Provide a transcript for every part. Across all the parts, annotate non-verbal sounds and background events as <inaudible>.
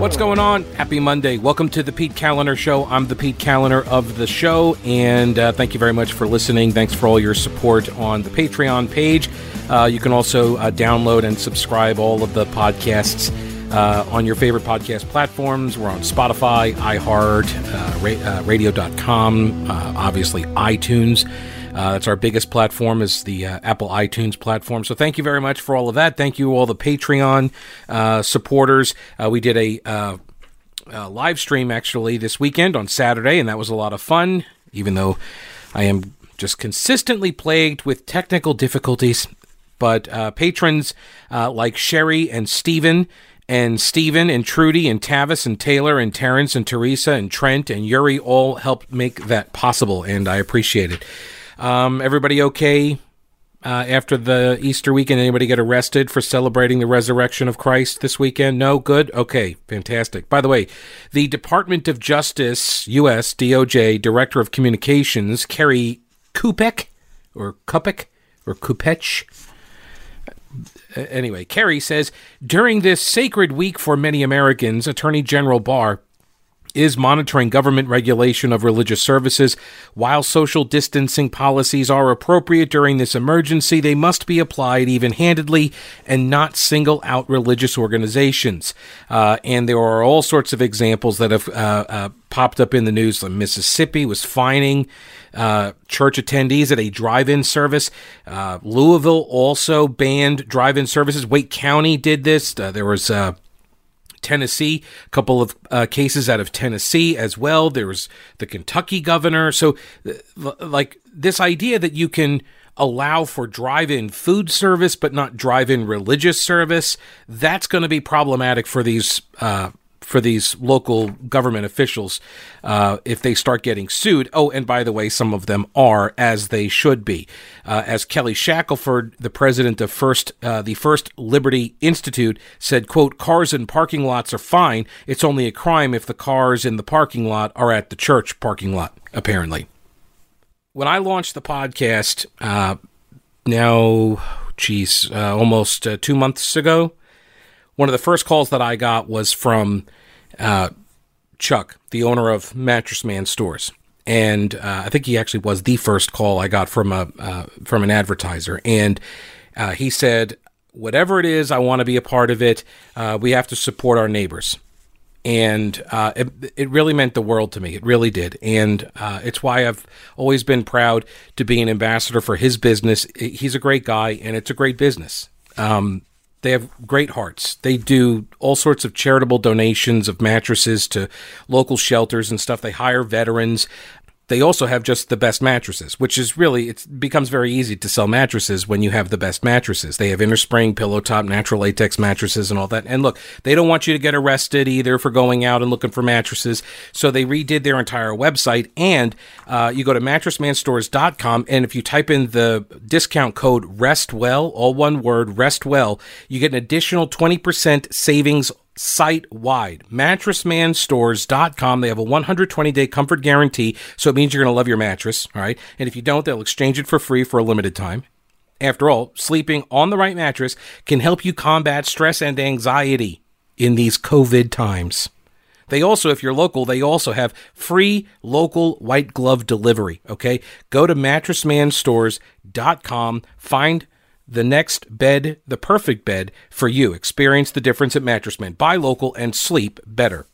What's going on? Happy Monday. Welcome to the Pete Kaliner Show. I'm the Pete Kaliner of the show, and uh, thank you very much for listening. Thanks for all your support on the Patreon page. Uh, you can also uh, download and subscribe all of the podcasts uh, on your favorite podcast platforms. We're on Spotify, iHeart, uh, ra- uh, radio.com, obviously iTunes. Uh, that's our biggest platform is the uh, Apple iTunes platform. So thank you very much for all of that. Thank you all the Patreon uh, supporters. Uh, we did a, uh, a live stream actually this weekend on Saturday, and that was a lot of fun. Even though I am just consistently plagued with technical difficulties, but uh, patrons like Sherry and Steven and Stephen and Trudy and Tavis and Taylor and Terrence and Teresa and Trent and Yuri all helped make that possible, and I appreciate it. Um, everybody okay uh, after the Easter weekend? Anybody get arrested for celebrating the resurrection of Christ this weekend? No? Good? Okay, fantastic. By the way, the Department of Justice, U.S. DOJ Director of Communications, Kerri Kupec, or Kupek, or Kupech, anyway, Kerri says during this sacred week for many Americans, Attorney General Barr is monitoring government regulation of religious services. While social distancing policies are appropriate during this emergency, they must be applied even handedly and not single out religious organizations. Uh, and there are all sorts of examples that have uh, uh, popped up in the news. Mississippi was fining uh, church attendees at a drive-in service. Uh, Louisville also banned drive-in services. Wake County did this. Uh, there was Tennessee, a couple of uh, cases out of Tennessee as well. There was the Kentucky governor. So, like this idea that you can allow for drive-in food service but not drive-in religious service, that's going to be problematic for these uh, for these local government officials uh, if they start getting sued. Oh, and by the way, some of them are, as they should be. Uh, as Kelly Shackelford, the president of First, uh, the First Liberty Institute, said, "quote Cars in parking lots are fine. It's only a crime if the cars in the parking lot are at the church parking lot." Apparently, when I launched the podcast, uh, now, geez, uh, almost uh, two months ago one of the first calls that I got was from uh, Chuck, the owner of Mattress Man Stores, and uh, I think he actually was the first call I got from a uh, from an advertiser, and uh, he said, "Whatever it is, I want to be a part of it. Uh, we have to support our neighbors." And uh, it, it really meant the world to me. It really did. And it's why I've always been proud to be an ambassador for his business. He's a great guy, and it's a great business. Um, they have great hearts. They do all sorts of charitable donations of mattresses to local shelters and stuff. They hire veterans. They also have just the best mattresses, which is really it becomes very easy to sell mattresses when you have the best mattresses. They have innerspring, pillow top, natural latex mattresses, and all that. And look, they don't want you to get arrested either for going out and looking for mattresses, so they redid their entire website. And uh, you go to mattressmanstores.com, and if you type in the discount code RESTWELL, all one word, RESTWELL, you get an additional twenty percent savings site wide. Mattressmanstores.com. They have a 120 day comfort guarantee, so it means you're going to love your mattress, all right? And if you don't, they'll exchange it for free for a limited time. After all, sleeping on the right mattress can help you combat stress and anxiety in these COVID times. They also, if you're local, they also have free local white glove delivery. Okay. Go to mattressmanstores.com, find the next bed, the perfect bed for you. Experience the difference at Mattress Man. Buy local and sleep better.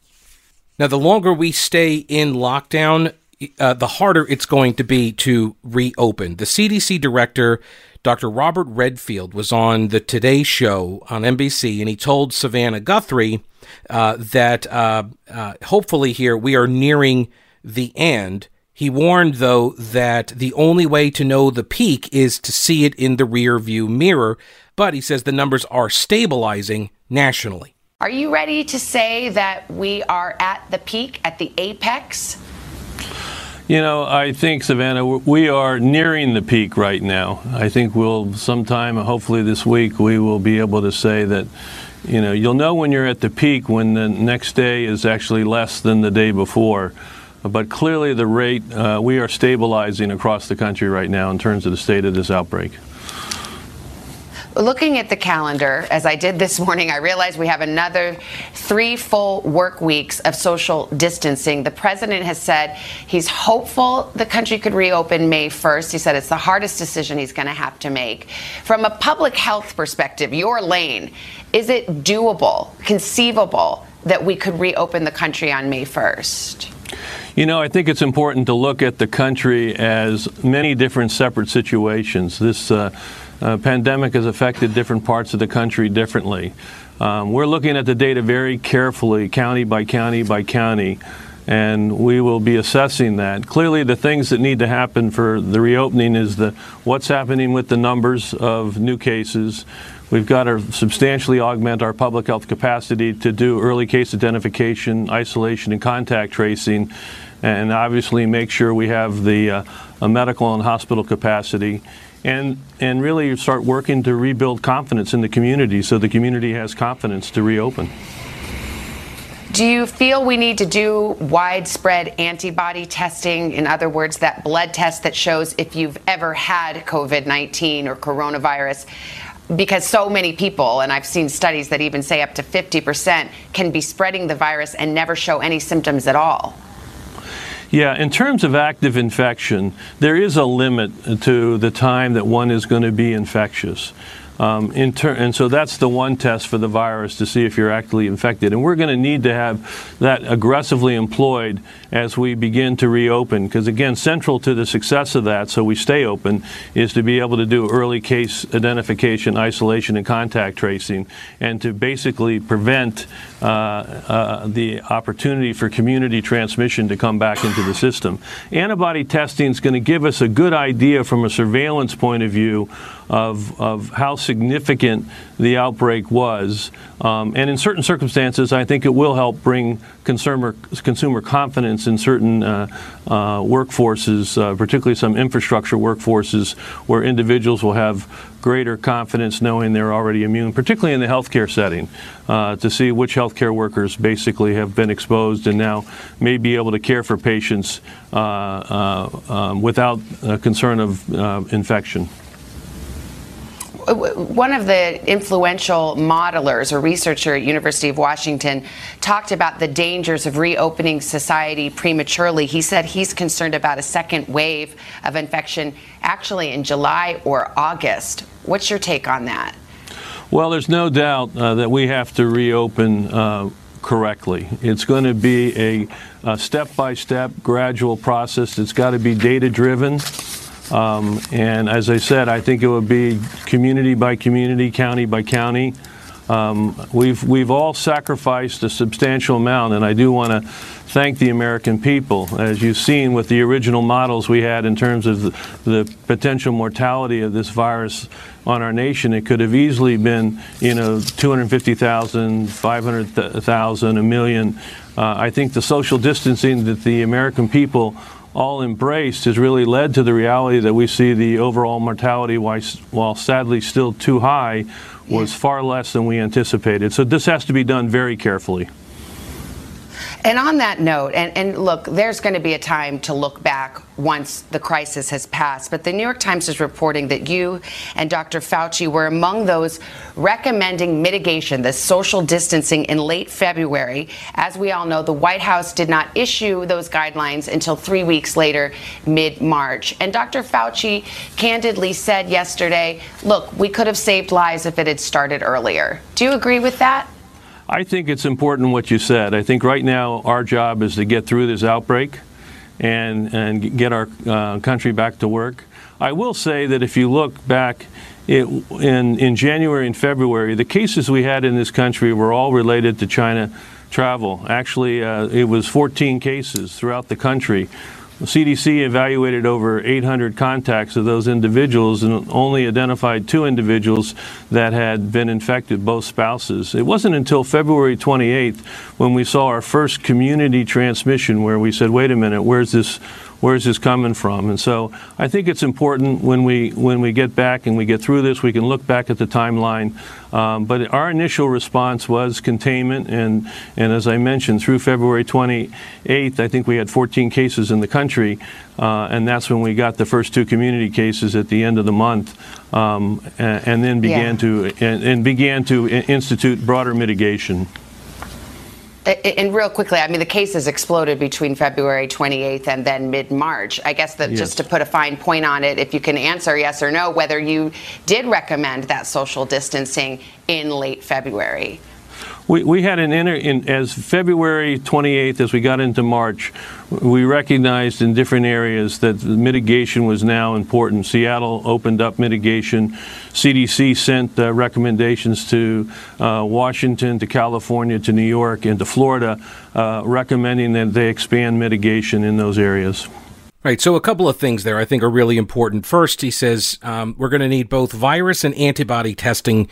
Now, the longer we stay in lockdown, uh, the harder it's going to be to reopen. The CDC director, Dr. Robert Redfield, was on the Today Show on NBC, and he told Savannah Guthrie uh, that uh, uh hopefully here we are nearing the end he warned, though, that the only way to know the peak is to see it in the rear view mirror, but he says the numbers are stabilizing nationally. Are you ready to say that we are at the peak, at the apex? You know, I think, Savannah, we are nearing the peak right now. I think we'll sometime, hopefully this week, we will be able to say that, you know, you'll know when you're at the peak when the next day is actually less than the day before. But clearly, the rate, uh, we are stabilizing across the country right now in terms of the state of this outbreak. looking at the calendar, as I did this morning, I realized we have another three full work weeks of social distancing. The president has said he's hopeful the country could reopen May 1st. He said it's the hardest decision he's going to have to make. From a public health perspective, your lane, is it doable, conceivable that we could reopen the country on May 1st? You know, I think it's important to look at the country as many different separate situations. This uh, uh, pandemic has affected different parts of the country differently. Um, we're looking at the data very carefully, county by county by county, and we will be assessing that. Clearly, the things that need to happen for the reopening is the what's happening with the numbers of new cases. We've got to substantially augment our public health capacity to do early case identification, isolation, and contact tracing, and obviously make sure we have the uh, medical and hospital capacity and and really start working to rebuild confidence in the community so the community has confidence to reopen. Do you feel we need to do widespread antibody testing? In other words, that blood test that shows if you've ever had COVID 19 or coronavirus? Because so many people, and I've seen studies that even say up to 50%, can be spreading the virus and never show any symptoms at all. Yeah, in terms of active infection, there is a limit to the time that one is going to be infectious. Um, ter- and so that's the one test for the virus to see if you're actually infected. And we're going to need to have that aggressively employed as we begin to reopen. Because again, central to the success of that, so we stay open, is to be able to do early case identification, isolation, and contact tracing, and to basically prevent uh, uh, the opportunity for community transmission to come back into the system. Antibody testing is going to give us a good idea from a surveillance point of view of, of how significant the outbreak was. Um, and in certain circumstances, I think it will help bring consumer, consumer confidence in certain uh, uh, workforces, uh, particularly some infrastructure workforces, where individuals will have greater confidence knowing they're already immune, particularly in the healthcare setting, uh, to see which healthcare workers basically have been exposed and now may be able to care for patients uh, uh, um, without concern of infection one of the influential modelers or researcher at University of Washington talked about the dangers of reopening society prematurely. He said he's concerned about a second wave of infection actually in July or August. What's your take on that? Well, there's no doubt uh, that we have to reopen uh, correctly. It's going to be a step by step, gradual process. It's got to be data driven. Um, and as I said, I think it would be community by community, county by county. Um, we've we've all sacrificed a substantial amount, and I do want to thank the American people. As you've seen with the original models we had in terms of the, the, potential mortality of this virus on our nation, it could have easily been, you know, 250,000, 500,000, a million. Uh, I think the social distancing that the American people all embraced has really led to the reality that we see the overall mortality, while sadly still too high, was far less than we anticipated. So this has to be done very carefully. And on that note, and, and look, there's going to be a time to look back once the crisis has passed. But the New York Times is reporting that you and Dr. Fauci were among those recommending mitigation, the social distancing, in late February. As we all know, the White House did not issue those guidelines until three weeks later, mid March. And Dr. Fauci candidly said yesterday, look, we could have saved lives if it had started earlier. Do you agree with that? I think it's important what you said. I think right now our job is to get through this outbreak and, and get our uh, country back to work. I will say that if you look back it, in, in January and February, the cases we had in this country were all related to China travel. Actually, uh, it was 14 cases throughout the country. The CDC evaluated over 800 contacts of those individuals and only identified two individuals that had been infected, both spouses. It wasn't until February 28th when we saw our first community transmission where we said, wait a minute, where's this? Where's this coming from? And so I think it's important when we when we get back and we get through this, we can look back at the timeline. Um, but our initial response was containment, and and as I mentioned, through February 28th, I think we had 14 cases in the country, uh, and that's when we got the first two community cases at the end of the month, um, and, and, then began yeah. to and, and began to institute broader mitigation. And real quickly, I mean, the cases exploded between February 28th and then mid March. I guess that yes. just to put a fine point on it, if you can answer yes or no, whether you did recommend that social distancing in late February. We, we had an inter, in, as February 28th, as we got into March, we recognized in different areas that mitigation was now important. Seattle opened up mitigation. CDC sent uh, recommendations to uh, Washington, to California, to New York, and to Florida, uh, recommending that they expand mitigation in those areas. Right. So a couple of things there I think are really important. First, he says um, we're going to need both virus and antibody testing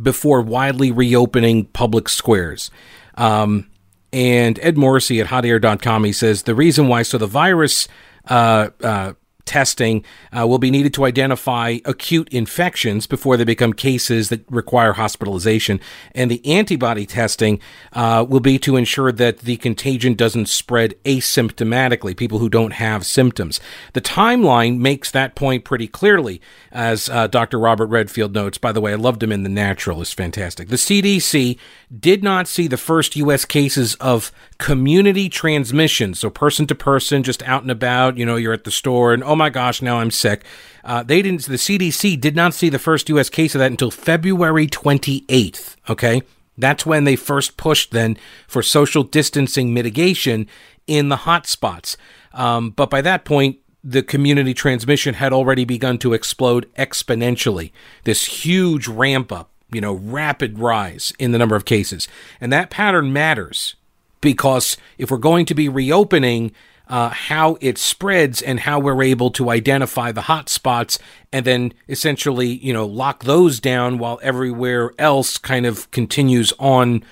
before widely reopening public squares. Um, and Ed Morrissey at hotair.com, he says the reason why, so the virus uh, uh, testing uh, will be needed to identify acute infections before they become cases that require hospitalization. And the antibody testing uh, will be to ensure that the contagion doesn't spread asymptomatically, people who don't have symptoms. The timeline makes that point pretty clearly, as uh, Dr. Robert Redfield notes. By the way, I loved him in The Natural, it's fantastic. The CDC did not see the first U.S. cases of community transmission, so person to person, just out and about, you know, you're at the store and, oh my gosh, now I'm sick. Uh, they didn't. The CDC did not see the first U.S. case of that until February 28th. Okay, that's when they first pushed then for social distancing mitigation in the hot spots. Um, but by that point, the community transmission had already begun to explode exponentially. This huge ramp up, you know, rapid rise in the number of cases, and that pattern matters because if we're going to be reopening uh, how it spreads and how we're able to identify the hot spots and then essentially, you know, lock those down while everywhere else kind of continues on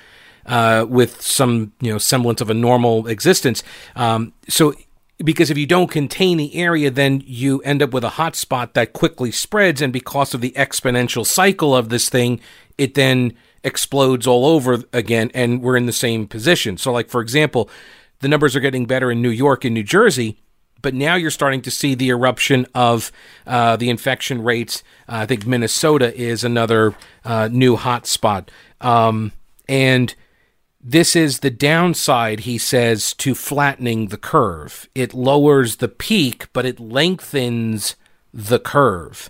uh, with some, you know, semblance of a normal existence. Um, so, because if you don't contain the area, then you end up with a hot spot that quickly spreads, and because of the exponential cycle of this thing, it then explodes all over again, and we're in the same position. So, like for example, the numbers are getting better in New York and New Jersey, but now you're starting to see the eruption of uh, the infection rates. Uh, I think Minnesota is another uh, new hotspot. Um, and this is the downside, he says, to flattening the curve. It lowers the peak, but it lengthens the curve.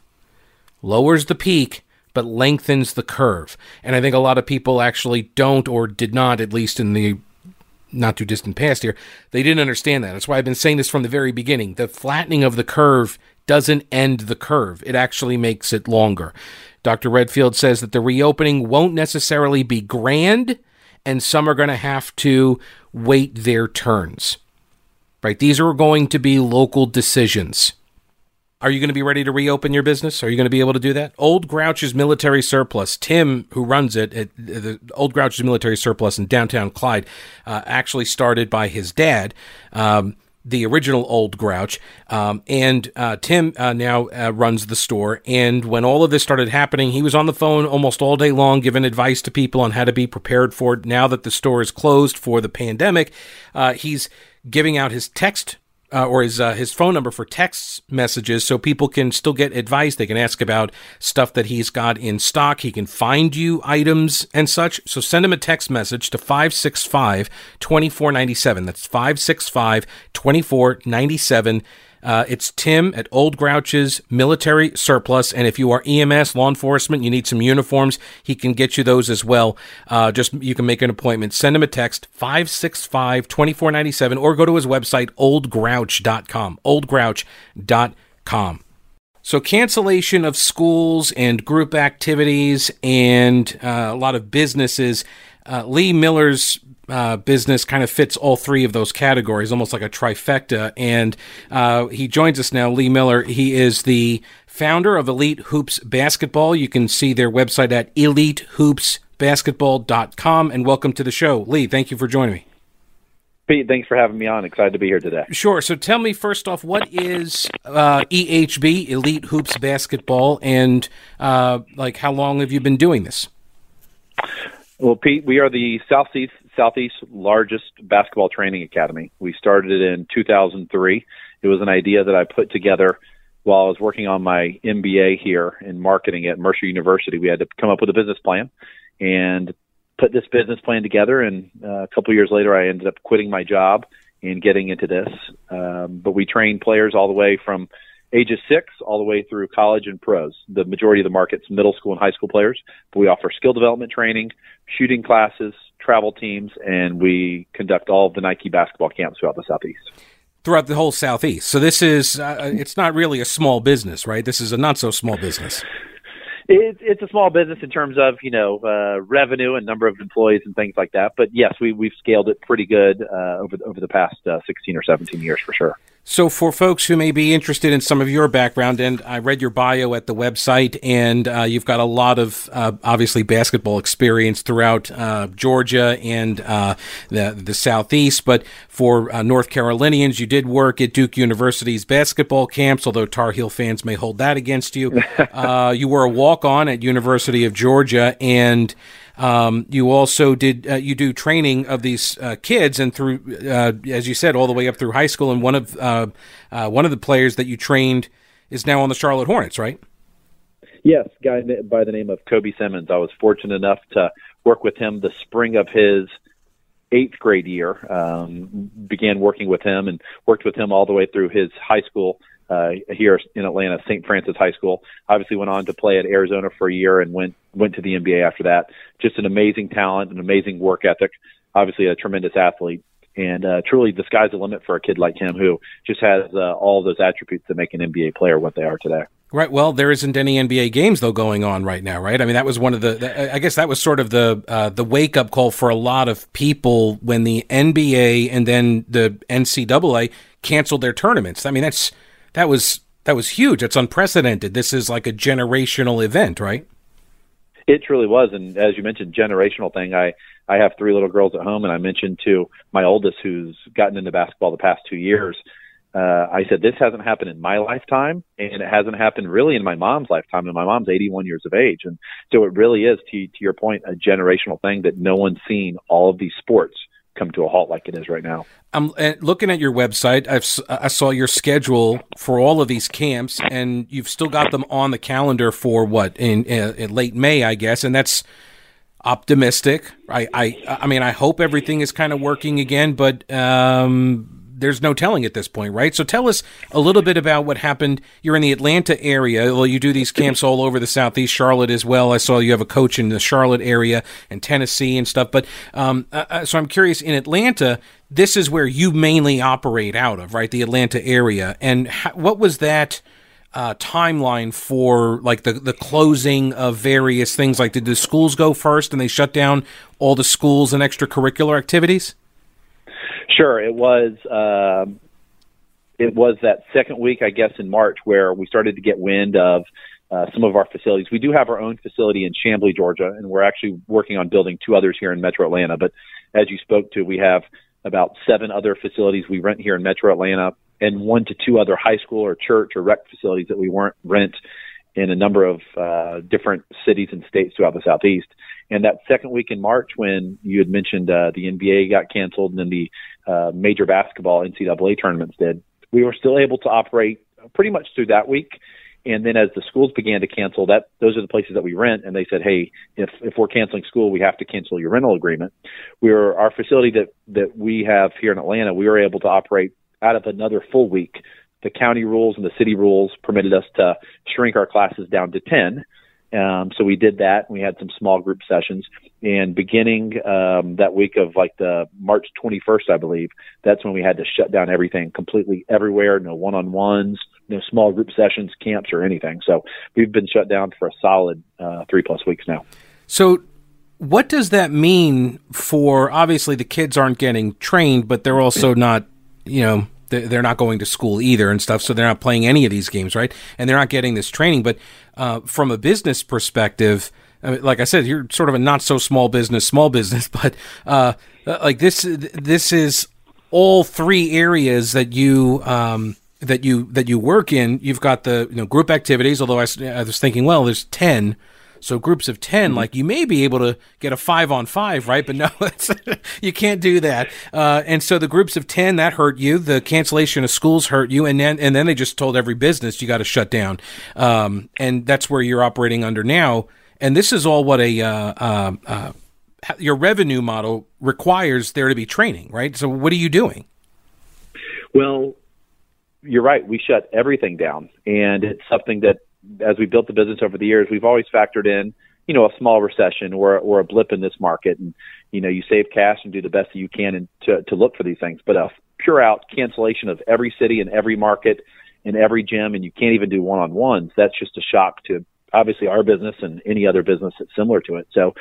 Lowers the peak, but lengthens the curve. And I think a lot of people actually don't or did not, at least in the not too distant past here, they didn't understand that. That's why I've been saying this from the very beginning. The flattening of the curve doesn't end the curve, it actually makes it longer. Dr. Redfield says that the reopening won't necessarily be grand, and some are going to have to wait their turns. Right? These are going to be local decisions. Are you going to be ready to reopen your business? Are you going to be able to do that? Old Grouch's Military Surplus, Tim, who runs it, at the Old Grouch's Military Surplus in downtown Clyde, uh, actually started by his dad. Um, the original Old Grouch. Um, and uh, Tim uh, now uh, runs the store. And when all of this started happening, he was on the phone almost all day long, giving advice to people on how to be prepared for it. Now that the store is closed for the pandemic, uh, he's giving out his text uh, or his uh, his phone number for text messages, so people can still get advice. They can ask about stuff that he's got in stock. He can find you items and such. So send him a text message to 565 2497. That's 565 2497. Uh, it's Tim at Old Grouch's Military Surplus. And if you are EMS, law enforcement, you need some uniforms, he can get you those as well. Uh, just you can make an appointment. Send him a text, 565 2497, or go to his website, oldgrouch.com. Oldgrouch.com. So, cancellation of schools and group activities and uh, a lot of businesses. Uh, Lee Miller's uh, business kind of fits all three of those categories, almost like a trifecta. And uh, he joins us now, Lee Miller. He is the founder of Elite Hoops Basketball. You can see their website at elitehoopsbasketball.com. And welcome to the show. Lee, thank you for joining me. Pete, thanks for having me on. Excited to be here today. Sure. So tell me first off, what is uh, EHB, Elite Hoops Basketball, and uh, like how long have you been doing this? Well, Pete, we are the Southeast Southeast largest basketball training academy. We started it in 2003. It was an idea that I put together while I was working on my MBA here in marketing at Mercer University. We had to come up with a business plan and put this business plan together. And uh, a couple years later, I ended up quitting my job and getting into this. Um, but we train players all the way from ages six all the way through college and pros. The majority of the market's middle school and high school players, but we offer skill development training, shooting classes, travel teams, and we conduct all of the Nike basketball camps throughout the Southeast. Throughout the whole Southeast. So this is, uh, it's not really a small business, right? This is a not so small business. It, it's a small business in terms of you know uh, revenue and number of employees and things like that. But yes, we we've scaled it pretty good uh, over the, over the past uh, 16 or 17 years for sure. So, for folks who may be interested in some of your background, and I read your bio at the website, and uh, you've got a lot of uh, obviously basketball experience throughout uh, Georgia and uh, the the southeast. But for uh, North Carolinians, you did work at Duke University's basketball camps, although Tar Heel fans may hold that against you. <laughs> Uh, you were a walk on at University of Georgia, and um, you also did uh, you do training of these uh, kids, and through uh, as you said, all the way up through high school. And one of uh, uh, one of the players that you trained is now on the Charlotte Hornets, right? Yes, guy by the name of Kobe Simmons. I was fortunate enough to work with him the spring of his eighth grade year. Um, began working with him and worked with him all the way through his high school uh, here in Atlanta, St. Francis High School. Obviously, went on to play at Arizona for a year and went went to the NBA after that. Just an amazing talent, an amazing work ethic. Obviously, a tremendous athlete, and uh, truly the sky's the limit for a kid like him who just has uh, all those attributes that make an NBA player what they are today. Right. Well, there isn't any NBA games though going on right now, right? I mean, that was one of the. I guess that was sort of the uh, the wake up call for a lot of people when the NBA and then the NCAA canceled their tournaments. I mean, that's that was that was huge. It's unprecedented. This is like a generational event, right? It truly was, and as you mentioned, generational thing. I I have three little girls at home, and I mentioned to my oldest, who's gotten into basketball the past two years. Uh, I said this hasn't happened in my lifetime, and it hasn't happened really in my mom's lifetime. And my mom's 81 years of age, and so it really is, to to your point, a generational thing that no one's seen all of these sports come to a halt like it is right now. I'm uh, looking at your website. I've, I saw your schedule for all of these camps, and you've still got them on the calendar for what in, in, in late May, I guess, and that's optimistic. I, I, I mean, I hope everything is kind of working again, but um, there's no telling at this point, right? So tell us a little bit about what happened. You're in the Atlanta area. Well, you do these camps all over the Southeast, Charlotte as well. I saw you have a coach in the Charlotte area and Tennessee and stuff. But um, uh, uh so I'm curious in Atlanta, this is where you mainly operate out of, right? The Atlanta area. And what was that? Uh, timeline for like the the closing of various things? Like, did the schools go first and they shut down all the schools and extracurricular activities? Sure, it was. Um, it was that second week, I guess, in March where we started to get wind of uh, some of our facilities. We do have our own facility in Chamblee, Georgia, and we're actually working on building two others here in Metro Atlanta. But as you spoke to, we have about seven other facilities we rent here in Metro Atlanta, and one to two other high school or church or rec facilities that we weren't rent in a number of uh, different cities and states throughout the southeast. And that second week in March, when you had mentioned uh, the NBA got canceled and then the uh, major basketball NCAA tournaments did, we were still able to operate pretty much through that week. And then as the schools began to cancel, that those are the places that we rent. And they said, hey, if if we're canceling school, we have to cancel your rental agreement. We were our facility that that we have here in Atlanta. We were able to operate out of another full week. The county rules and the city rules permitted us to shrink our classes down to ten um, so we did that. We had some small group sessions, and beginning um, that week of like the March 21st, I believe, that's when we had to shut down everything completely everywhere. No one-on-ones, no small group sessions, camps, or anything. So we've been shut down for a solid uh, three plus weeks now. So what does that mean for obviously the kids aren't getting trained, but they're also not, you know, they're not going to school either and stuff, so they're not playing any of these games, right? And they're not getting this training. But uh, from a business perspective, I mean, like I said, you're sort of a not so small business, small business, <laughs> but uh, like this, this is all three areas that you um, that you that you work in. You've got the you know group activities. Although I, I was thinking, well, there's ten. So groups of 10, mm-hmm. like you may be able to get a five on five, right? But no, <laughs> you can't do that. Uh, and so the groups of 10, that hurt you. The cancellation of schools hurt you. And then, and then they just told every business you got to shut down. Um, and that's where you're operating under now. And this is all what a, uh, uh, uh your revenue model requires there to be training, right? So what are you doing? Well, you're right. We shut everything down, and it's something that, as we built the business over the years, we've always factored in, you know, a small recession or or a blip in this market, and you know, you save cash and do the best that you can and to to look for these things. But a pure out cancellation of every city and every market and every gym, and you can't even do one on ones. That's just a shock to obviously our business and any other business that's similar to it. So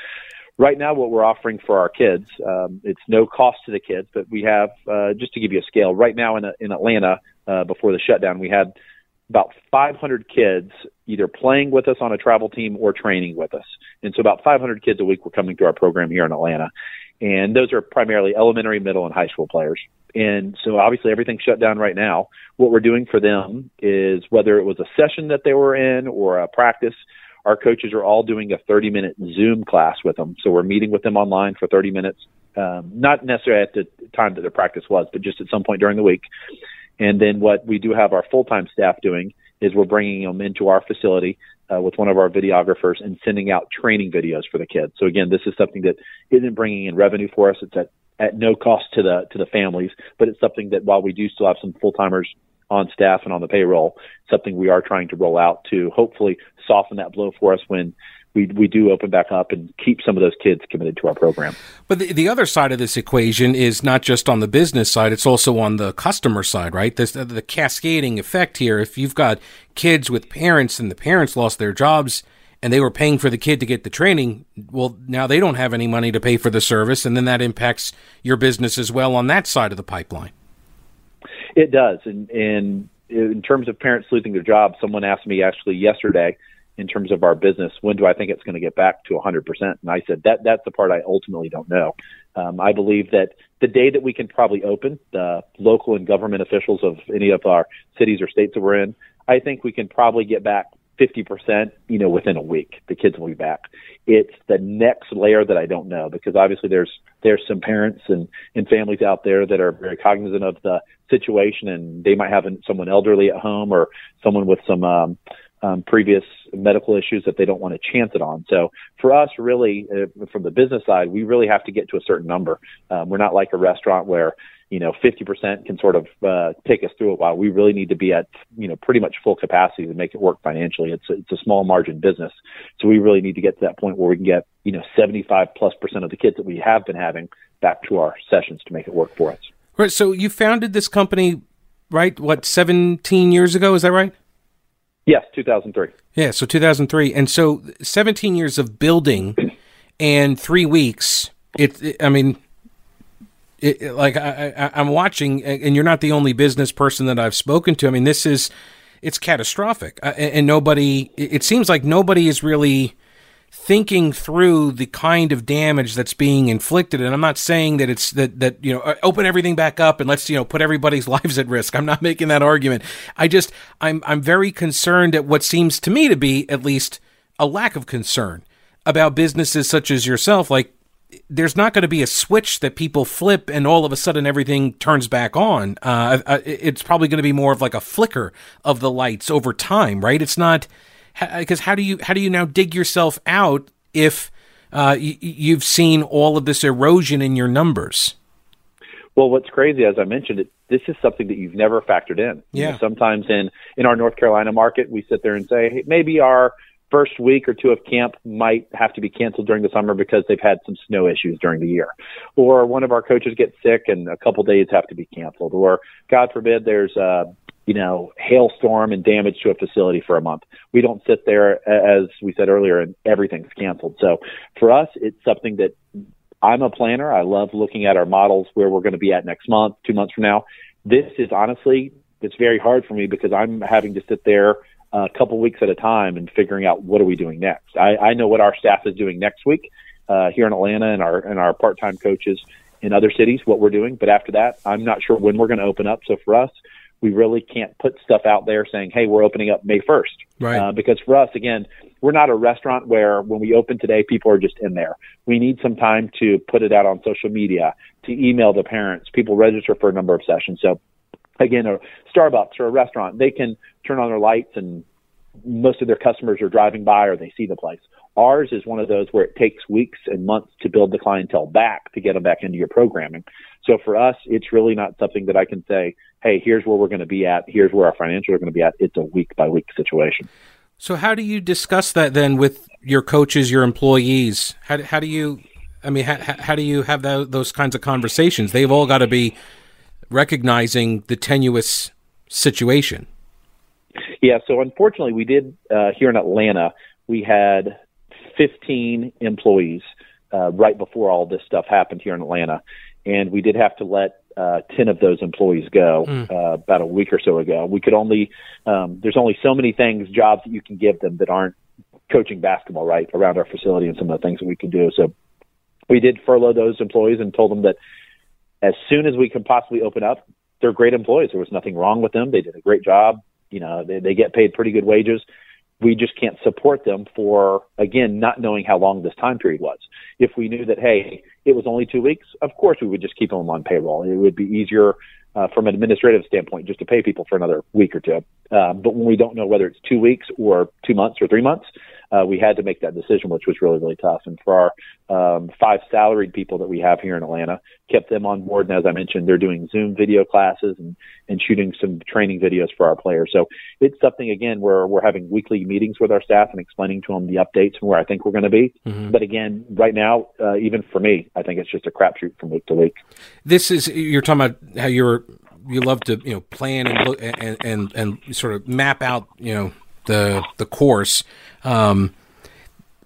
right now what we're offering for our kids um, it's no cost to the kids but we have uh, just to give you a scale right now in, in atlanta uh, before the shutdown we had about 500 kids either playing with us on a travel team or training with us and so about 500 kids a week were coming through our program here in atlanta and those are primarily elementary middle and high school players and so obviously everything's shut down right now what we're doing for them is whether it was a session that they were in or a practice our coaches are all doing a 30 minute Zoom class with them. So we're meeting with them online for 30 minutes, um, not necessarily at the time that their practice was, but just at some point during the week. And then what we do have our full time staff doing is we're bringing them into our facility uh, with one of our videographers and sending out training videos for the kids. So again, this is something that isn't bringing in revenue for us. It's at at no cost to the to the families, but it's something that while we do still have some full timers on staff and on the payroll, something we are trying to roll out to hopefully soften that blow for us when we, we do open back up and keep some of those kids committed to our program. But the, the other side of this equation is not just on the business side, it's also on the customer side, right? This, the cascading effect here. If you've got kids with parents and the parents lost their jobs and they were paying for the kid to get the training, well, now they don't have any money to pay for the service, and then that impacts your business as well on that side of the pipeline. It does, and and in terms of parents losing their jobs, someone asked me actually yesterday, in terms of our business, when do I think it's going to get back to 100%? And I said that that's the part I ultimately don't know. Um, I believe that the day that we can probably open, the local and government officials of any of our cities or states that we're in, I think we can probably get back 50%, you know, within a week, the kids will be back. It's the next layer that I don't know because obviously there's, there's some parents and, and families out there that are very cognizant of the situation and they might have someone elderly at home or someone with some, um, um, previous medical issues that they don't want to chance it on. So for us, really, uh, from the business side, we really have to get to a certain number. Um, we're not like a restaurant where you know 50% can sort of uh, take us through a while. We really need to be at you know pretty much full capacity to make it work financially. It's a, it's a small margin business, so we really need to get to that point where we can get you know 75 plus percent of the kids that we have been having back to our sessions to make it work for us. Right. So you founded this company, right? What 17 years ago? Is that right? Yes, 2003. Yeah, so 2003. And so 17 years of building and 3 weeks. It, it I mean it, like I, I, am watching, and you're not the only business person that I've spoken to. I mean, this is it's catastrophic, uh, and nobody. It seems like nobody is really thinking through the kind of damage that's being inflicted. And i'm not saying that it's that that you know uh, open everything back up and let's you know put everybody's <laughs> lives at risk. I'm not making that argument. I just i'm i'm very concerned at what seems to me to be at least a lack of concern about businesses such as yourself. Like there's not going to be a switch that people flip and all of a sudden everything turns back on. Uh, it's probably going to be more of like a flicker of the lights over time right? It's not because how do you how do you now dig yourself out if uh, y- you've seen all of this erosion in your numbers? Well, what's crazy, as I mentioned, it, this is something that you've never factored in. Yeah. You know, sometimes in in our North Carolina market, we sit there and say, hey, maybe our first week or two of camp might have to be canceled during the summer because they've had some snow issues during the year, or one of our coaches gets sick and a couple days have to be canceled, or God forbid there's a you know, hailstorm and damage to a facility for a month. We don't sit there, as we said earlier, and everything's canceled. So for us, it's something that I'm a planner. I love looking at our models where we're going to be at next month, two months from now. This is honestly, it's very hard for me because I'm having to sit there a couple weeks at a time and figuring out what are we doing next. I, I know what our staff is doing next week uh, here in Atlanta and our and our part-time coaches in other cities what we're doing. But after that, I'm not sure when we're going to open up. So for us, we really can't put stuff out there saying, "Hey, we're opening up May 1st," right? Uh, because for us, again, we're not a restaurant where when we open today, people are just in there. We need some time to put it out on social media, to email the parents. People register for a number of sessions. So again, a Starbucks or a restaurant, they can turn on their lights and most of their customers are driving by or they see the place. Ours is one of those where it takes weeks and months to build the clientele back to get them back into your programming. So for us, it's really not something that I can say, hey, here's where we're going to be at, here's where our financials are going to be at. It's a week by week situation. So how do you discuss that then with your coaches, your employees? How, how do you, I mean, how, how do you have that, those kinds of conversations? They've all got to be recognizing the tenuous situation. Yeah, so unfortunately, we did uh, here in Atlanta. We had 15 employees uh, right before all this stuff happened here in Atlanta, and we did have to let uh, 10 of those employees go mm. uh, about a week or so ago. We could only, um, there's only so many things, jobs that you can give them that aren't coaching basketball, right, around our facility and some of the things that we can do. So we did furlough those employees and told them that as soon as we can possibly open up, they're great employees. There was nothing wrong with them. They did a great job. You know, they, they get paid pretty good wages. We just can't support them for, again, not knowing how long this time period was. If we knew that, hey, it was only two weeks, of course we would just keep them on payroll. It would be easier uh, from an administrative standpoint just to pay people for another week or two. Uh, but when we don't know whether it's two weeks or two months or three months, uh, we had to make that decision, which was really, really tough. And for our um, five salaried people that we have here in Atlanta, kept them on board. And as I mentioned, they're doing Zoom video classes and, and shooting some training videos for our players. So it's something, again, where we're having weekly meetings with our staff and explaining to them the updates and where I think we're going to be. Mm-hmm. But again, right now, uh, even for me, I think it's just a crapshoot from week to week. This is, you're talking about how you're, you love to, you know, plan and look and, and, and sort of map out, you know, the, the course. Um,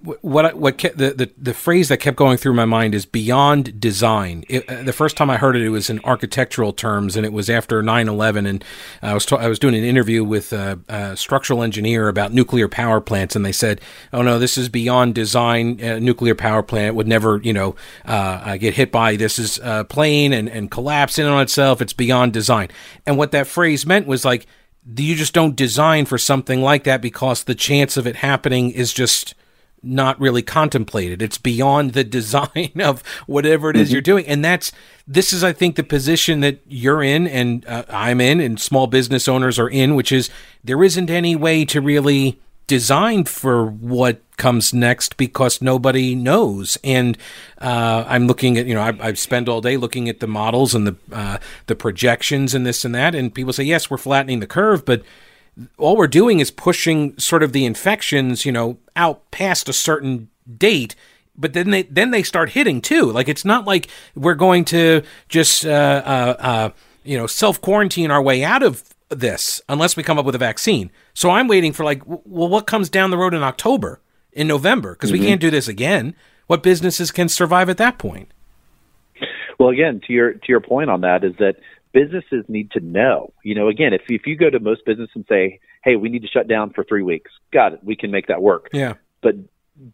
what what kept, the, the the phrase that kept going through my mind is beyond design. It, uh, the first time I heard it, it was in architectural terms, and it was after 9-11, and I was I was doing an interview with a, a, structural engineer about nuclear power plants, and they said, "Oh no, this is beyond design. A nuclear power plant would never, you know, uh, get hit by this is uh, plane and and collapse in on itself. It's beyond design." And what that phrase meant was like you just don't design for something like that because the chance of it happening is just not really contemplated. It's beyond the <laughs> design of whatever it is mm-hmm. you're doing. And that's, this is, I think, the position that you're in and uh, I'm in and small business owners are in, which is there isn't any way to really design for what comes next because nobody knows. And uh, I'm looking at, you know, I, I spend all day looking at the models and the, uh, the projections and this and that. And people say, yes, we're flattening the curve, but all we're doing is pushing sort of the infections, you know, out past a certain date. But then they then they start hitting too. Like it's not like we're going to just uh, uh, uh, you know self quarantine our way out of this unless we come up with a vaccine. So I'm waiting for like, well, what comes down the road in October, in November? Because mm-hmm. we can't do this again. What businesses can survive at that point? Well, again, to your to your point on that is that businesses need to know. You know, again, if if you go to most businesses and say, "Hey, we need to shut down for three weeks," got it, we can make that work. Yeah. But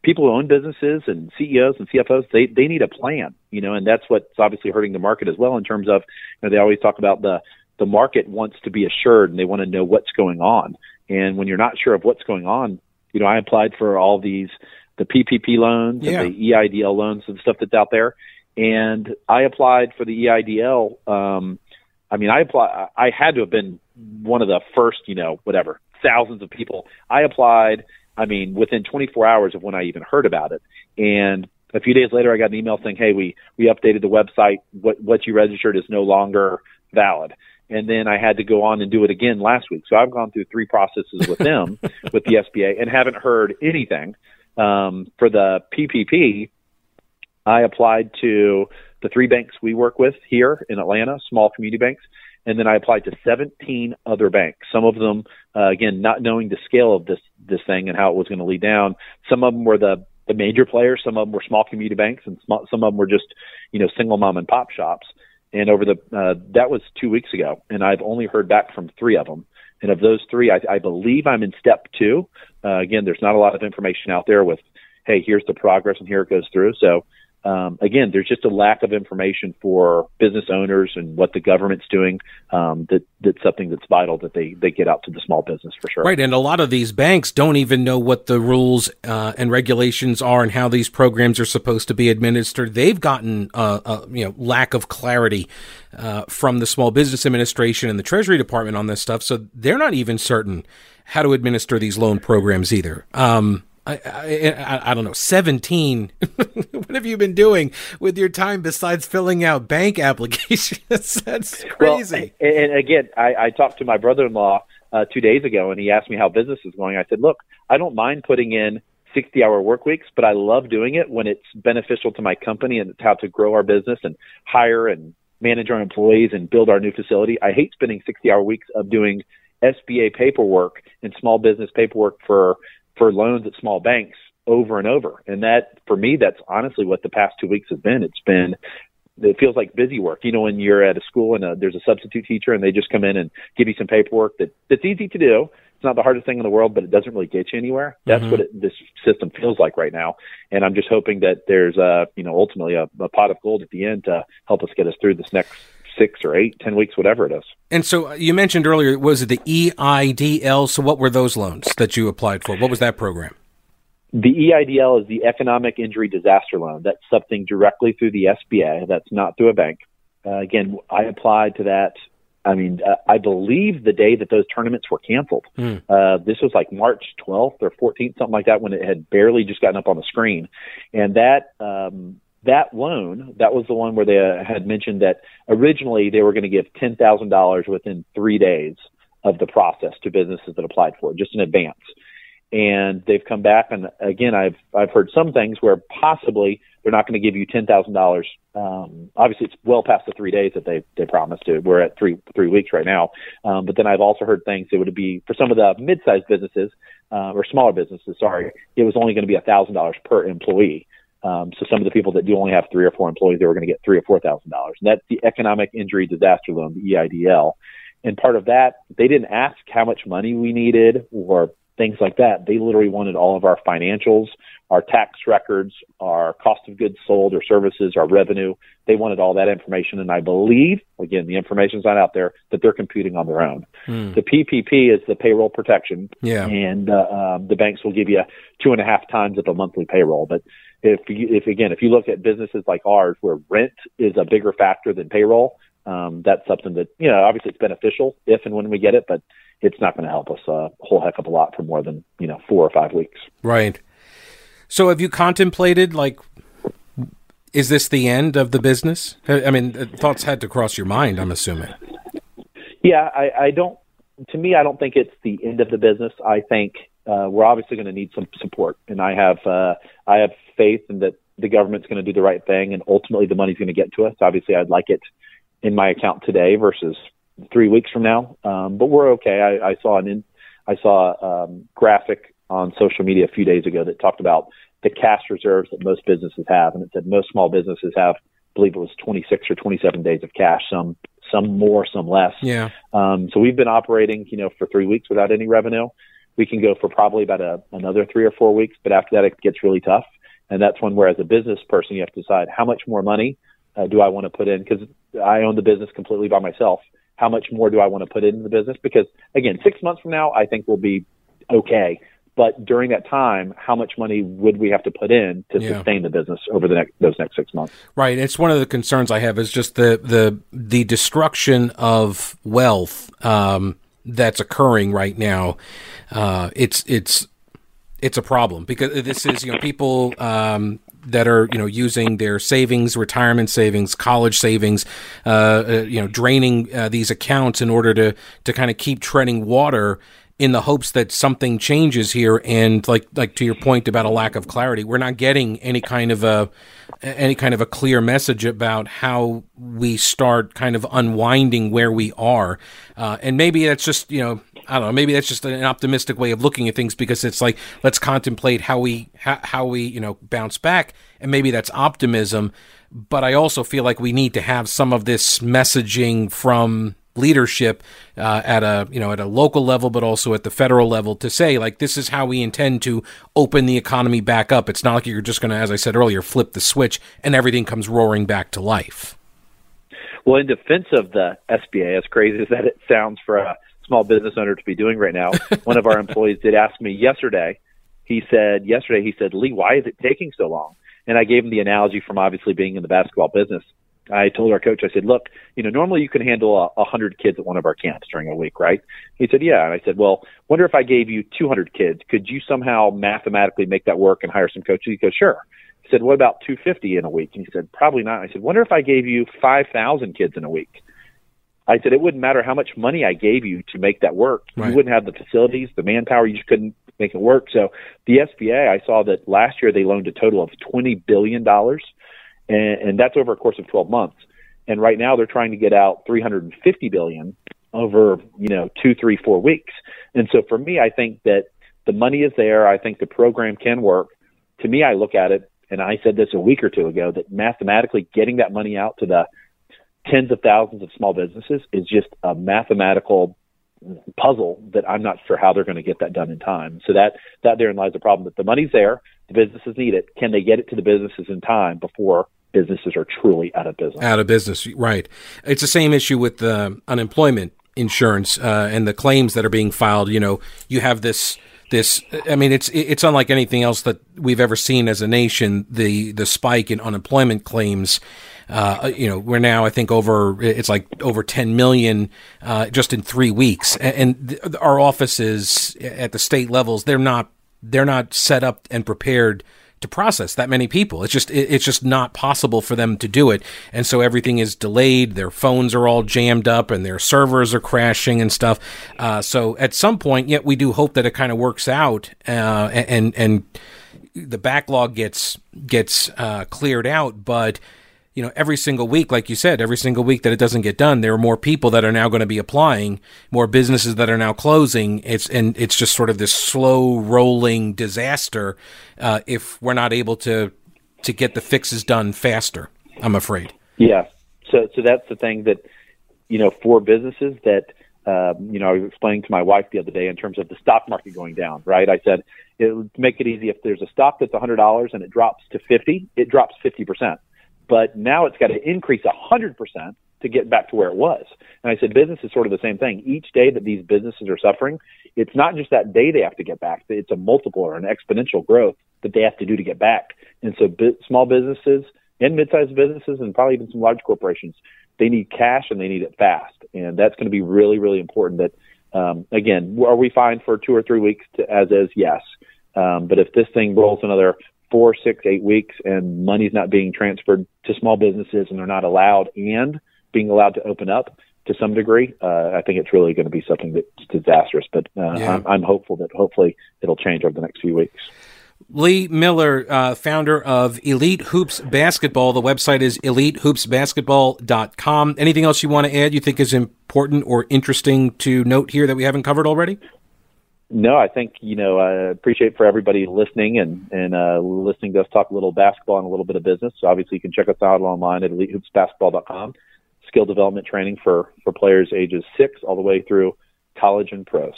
people who own businesses and CEOs and CFOs, they they need a plan. You know, and that's what's obviously hurting the market as well in terms of, you know, they always talk about the the market wants to be assured and they want to know what's going on. And when you're not sure of what's going on, you know, I applied for all these the PPP loans yeah. and the EIDL loans and stuff that's out there. And I applied for the EIDL um, I mean, I apply. I had to have been one of the first, you know, whatever thousands of people. I applied. I mean, within 24 hours of when I even heard about it, and a few days later, I got an email saying, "Hey, we we updated the website. What what you registered is no longer valid." And then I had to go on and do it again last week. So I've gone through three processes with them, <laughs> with the SBA, and haven't heard anything. Um, for the PPP, I applied to the three banks we work with here in Atlanta, small community banks, and then I applied to 17 other banks. Some of them, uh, again, not knowing the scale of this this thing and how it was going to lead down. Some of them were the the major players. Some of them were small community banks, and small, some of them were just you know single mom and pop shops. And over the uh, that was two weeks ago, and I've only heard back from three of them. And of those three, I, I believe I'm in step two. Uh, again, there's not a lot of information out there with, hey, here's the progress and here it goes through. So um, again, there's just a lack of information for business owners and what the government's doing. Um, that that's something that's vital that they they get out to the small business for sure. Right, and a lot of these banks don't even know what the rules uh, and regulations are and how these programs are supposed to be administered. They've gotten uh, a you know lack of clarity uh, from the Small Business Administration and the Treasury Department on this stuff, so they're not even certain how to administer these loan programs either. Um, I, I, I, don't know, 17. <laughs> what have you been doing with your time besides filling out bank <laughs> applications? That's crazy. Well, and, and, again, I, I talked to my brother in law uh, two days ago, and he asked me how business is going. I said, look, I don't mind putting in 60 hour work weeks, but I love doing it when it's beneficial to my company and it's how to grow our business and hire and manage our employees and build our new facility. I hate spending 60 hour weeks of doing SBA paperwork and small business paperwork for for loans at small banks over and over. And that, for me, that's honestly what the past two weeks have been. It's been, it feels like busy work. You know, when you're at a school and a, there's a substitute teacher and they just come in and give you some paperwork that that's easy to do. It's not the hardest thing in the world, but it doesn't really get you anywhere. That's mm-hmm. what it, this system feels like right now. And I'm just hoping that there's a, you know, ultimately a, a pot of gold at the end to help us get us through this next six or eight, ten weeks, whatever it is. And so uh, you mentioned earlier, was it the EIDL? So what were those loans that you applied for? What was that program? The EIDL is the Economic Injury Disaster Loan. That's something directly through the SBA. That's not through a bank. Uh, again, I applied to that. I mean, uh, I believe the day that those tournaments were canceled. Mm. Uh, this was like March 12th or 14th, something like that, when it had barely just gotten up on the screen. And that um, that loan, that was the one where they uh, had mentioned that originally they were going to give $10,000 within three days of the process to businesses that applied for it, just in advance. And they've come back, and again, I've I've heard some things where possibly they're not going to give you ten thousand dollars. Um, obviously, it's well past the three days that they they promised to. We're at three three weeks right now. Um, but then I've also heard things that would be for some of the mid-sized businesses uh, or smaller businesses. Sorry, it was only going to be a thousand dollars per employee. Um, so some of the people that do only have three or four employees, they were going to get three or four thousand dollars. And that's the economic injury disaster loan, the EIDL. And part of that, they didn't ask how much money we needed or things like that. They literally wanted all of our financials, our tax records, our cost of goods sold or services, our revenue. They wanted all that information. And I believe, again, the information's not out there, that they're computing on their own. Hmm. The PPP is the payroll protection. Yeah. And uh, um, the banks will give you two and a half times of the monthly payroll. But if you, if again, if you look at businesses like ours where rent is a bigger factor than payroll, um, that's something that, you know, obviously it's beneficial if and when we get it, but it's not going to help us a whole heck of a lot for more than, you know, four or five weeks. Right. So have you contemplated like is this the end of the business? I mean, thoughts had to cross your mind, I'm assuming. Yeah, I, I don't to me I don't think it's the end of the business. I think uh, we're obviously going to need some support, and I have uh, I have faith in that the government's going to do the right thing, and ultimately the money's going to get to us. Obviously, I'd like it in my account today versus three weeks from now, um, but we're okay. I, I saw an in, I saw um, graphic on social media a few days ago that talked about the cash reserves that most businesses have, and it said most small businesses have, I believe it was 26 or 27 days of cash. Some some more, some less. Yeah. Um, so we've been operating, you know, for three weeks without any revenue we can go for probably about a, another three or four weeks, but after that, it gets really tough. And that's when, where as a business person, you have to decide how much more money uh, do I want to put in? Because I own the business completely by myself. How much more do I want to put into the business? Because again, six months from now, I think we'll be okay. But during that time, how much money would we have to put in to yeah. sustain the business over the next those next six months? Right. It's one of the concerns I have is just the the the destruction of wealth. Um, that's occurring right now, uh, it's it's it's a problem because this is you know people um, that are you know using their savings, retirement savings, college savings, uh, uh, you know, draining uh, these accounts in order to to kind of keep treading water in the hopes that something changes here. And like like to your point about a lack of clarity, we're not getting any kind of a any kind of a clear message about how we start kind of unwinding where we are. Uh, and maybe that's just you know I don't know. Maybe that's just an optimistic way of looking at things because it's like let's contemplate how we how, how we you know bounce back, and maybe that's optimism. But I also feel like we need to have some of this messaging from leadership uh, at a you know at a local level, but also at the federal level to say like this is how we intend to open the economy back up. It's not like you're just going to, as I said earlier, flip the switch and everything comes roaring back to life. Well, in defense of the SBA, as crazy as that it sounds for a small business owner to be doing right now, <laughs> one of our employees did ask me yesterday. He said yesterday, he said, Lee, why is it taking so long? And I gave him the analogy from obviously being in the basketball business. I told our coach, I said, look, you know, normally you can handle a, hundred kids at one of our camps during a week, right? He said, yeah. And I said, well, wonder if I gave you 200 kids, could you somehow mathematically make that work and hire some coaches? He goes, sure. He said, what about 250 in a week? And he said, probably not. I said, wonder if I gave you 5,000 kids in a week. I said, it wouldn't matter how much money I gave you to make that work. Right. You wouldn't have the facilities, the manpower. You just couldn't make it work. So the SBA, I saw that last year they loaned a total of $20 billion and, and that's over a course of 12 months. And right now they're trying to get out 350 billion over you know two, three, four weeks. And so for me, I think that the money is there. I think the program can work. To me, I look at it, and I said this a week or two ago that mathematically getting that money out to the tens of thousands of small businesses is just a mathematical puzzle that I'm not sure how they're going to get that done in time. So that that therein lies the problem. That the money's there, the businesses need it. Can they get it to the businesses in time before businesses are truly out of business. Out of business, right. It's the same issue with the unemployment insurance uh, and the claims that are being filed. You know, you have this this i mean it's it's unlike anything else that we've ever seen as a nation the the spike in unemployment claims uh, you know we're now i think over it's like over 10 million uh, just in 3 weeks and, th- our offices at the state levels they're not they're not set up and prepared to process that many people. It's just it's just not possible for them to do it, and so everything is delayed. Their phones are all jammed up, and their servers are crashing and stuff. Uh, so at some point, yet we do hope that it kind of works out, uh, and and the backlog gets gets uh, cleared out, but you know, every single week, like you said, every single week that it doesn't get done, there are more people that are now going to be applying, more businesses that are now closing. It's and it's just sort of this slow rolling disaster uh, if we're not able to to get the fixes done faster. I'm afraid. Yeah. So so that's the thing that you know for businesses that um, you know I was explaining to my wife the other day in terms of the stock market going down. Right. I said it would make it easy if there's a stock that's $100 and it drops to 50, it drops 50 percent but now it's got to increase 100% to get back to where it was. And I said, business is sort of the same thing. Each day that these businesses are suffering, it's not just that day they have to get back, it's a multiple or an exponential growth that they have to do to get back. And so small businesses and mid-sized businesses and probably even some large corporations, they need cash and they need it fast. And that's going to be really, really important that, um, again, are we fine for two or three weeks to, as is? Yes. Um, but if this thing rolls another four, six, eight weeks and money's not being transferred to small businesses and they're not allowed and being allowed to open up to some degree, uh, I think it's really going to be something that's disastrous. But uh, yeah. I'm, I'm, hopeful that hopefully it'll change over the next few weeks. Lee Miller, uh, founder of Elite Hoops Basketball. The website is elitehoopsbasketball.com. Anything else you want to add you think is important or interesting to note here that we haven't covered already? No, I think you know I appreciate for everybody listening and and uh, listening to us talk a little basketball and a little bit of business. So obviously, you can check us out online at elitehoopsbasketball.com. Skill development training for for players ages six all the way through college and pros.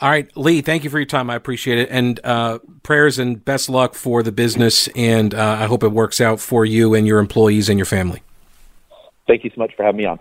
All right, Lee, thank you for your time. I appreciate it. And uh, prayers and best luck for the business. And uh, I hope it works out for you and your employees and your family. Thank you so much for having me on.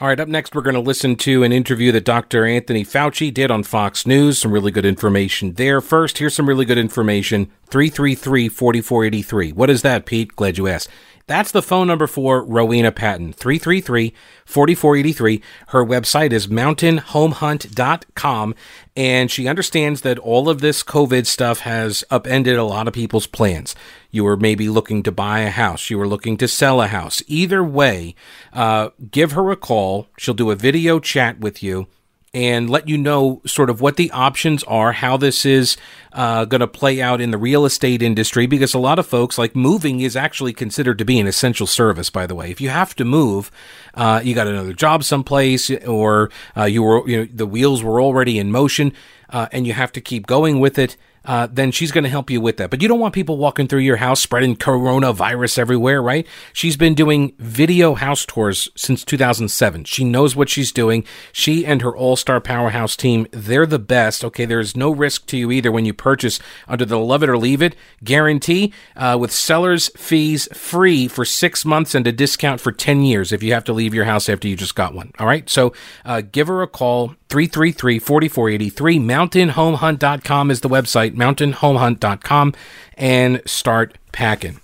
All right, up next, we're going to listen to an interview that Dr. Anthony Fauci did on Fox News. Some really good information there. First, here's some really good information 333 4483. What is that, Pete? Glad you asked. That's the phone number for Rowena Patton, 333 4483. Her website is mountainhomehunt.com, and she understands that all of this COVID stuff has upended a lot of people's plans. You were maybe looking to buy a house, you were looking to sell a house. Either way, uh, give her a call. She'll do a video chat with you and let you know sort of what the options are, how this is uh, going to play out in the real estate industry, because a lot of folks like moving is actually considered to be an essential service. By the way, if you have to move, uh, you got another job someplace, or uh, you were you know the wheels were already in motion, uh, and you have to keep going with it. Uh, then she's going to help you with that. But you don't want people walking through your house spreading coronavirus everywhere, right? She's been doing video house tours since 2007. She knows what she's doing. She and her all star powerhouse team, they're the best. Okay, there's no risk to you either when you purchase under the love it or leave it guarantee uh, with seller's fees free for six months and a discount for 10 years if you have to leave your house after you just got one. All right, so uh, give her a call 333 4483. MountainHomeHunt.com is the website, mountainhomehunt.com, and start packing.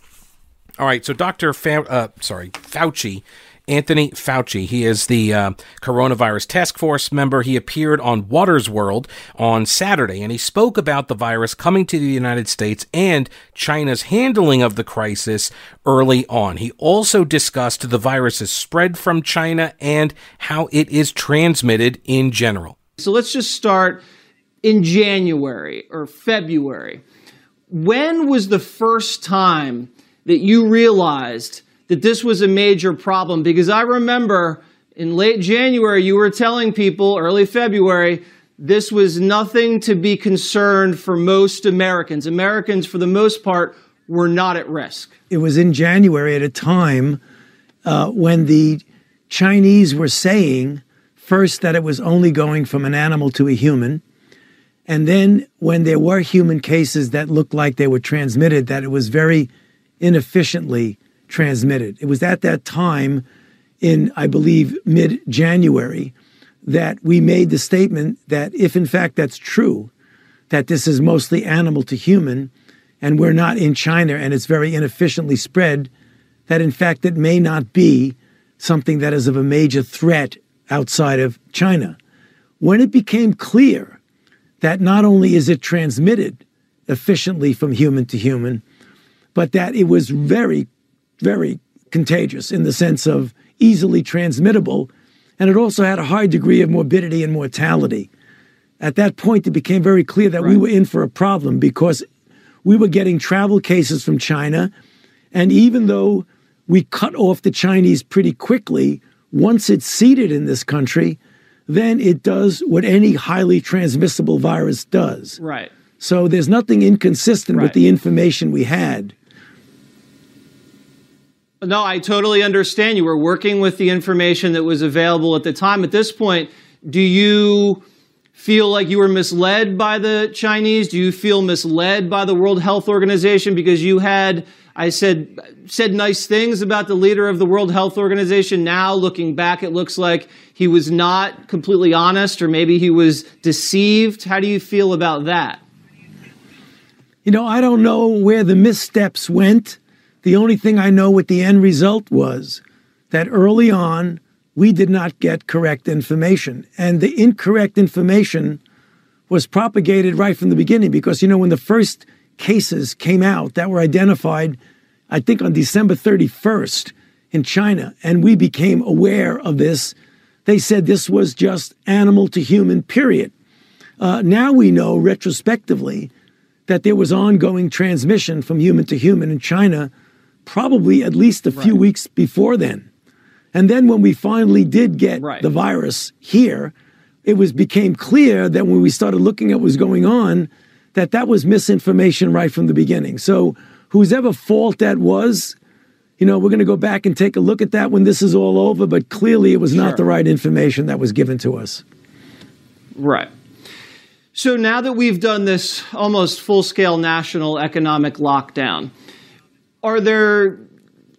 All right, so Dr. Fa- uh, sorry, Fauci Anthony Fauci. He is the uh, coronavirus task force member. He appeared on Watters World on Saturday and he spoke about the virus coming to the United States and China's handling of the crisis early on. He also discussed the virus's spread from China and how it is transmitted in general. So let's just start in January or February. When was the first time that you realized that this was a major problem because I remember in late January, you were telling people, early February, this was nothing to be concerned for most Americans. Americans, for the most part, were not at risk. It was in January at a time uh, when the Chinese were saying first that it was only going from an animal to a human. And then when there were human cases that looked like they were transmitted, that it was very inefficiently transmitted. It was at that time, in I believe mid January, that we made the statement that if in fact that's true, that this is mostly animal to human, and we're not in China and it's very inefficiently spread, that in fact it may not be something that is of a major threat outside of China. When it became clear that not only is it transmitted efficiently from human to human, but that it was very very contagious in the sense of easily transmittable, and it also had a high degree of morbidity and mortality. At that point, it became very clear that right. we were in for a problem because we were getting travel cases from China, and even though we cut off the Chinese pretty quickly, once it's seeded in this country, then it does what any highly transmissible virus does. Right. So there's nothing inconsistent right. with the information we had. No, I totally understand. You were working with the information that was available at the time. At this point, do you feel like you were misled by the Chinese? Do you feel misled by the World Health Organization because you had I said said nice things about the leader of the World Health Organization. Now looking back it looks like he was not completely honest or maybe he was deceived. How do you feel about that? You know, I don't know where the missteps went. The only thing I know what the end result was that early on, we did not get correct information. And the incorrect information was propagated right from the beginning because, you know, when the first cases came out that were identified, I think on December 31st in China, and we became aware of this, they said this was just animal to human, period. Uh, now we know retrospectively that there was ongoing transmission from human to human in China probably at least a few right. weeks before then. And then when we finally did get right. the virus here, it was became clear that when we started looking at what was going on, that that was misinformation right from the beginning. So whose ever fault that was, you know, we're going to go back and take a look at that when this is all over. But clearly, it was sure. not the right information that was given to us. Right. So now that we've done this almost full scale national economic lockdown, are there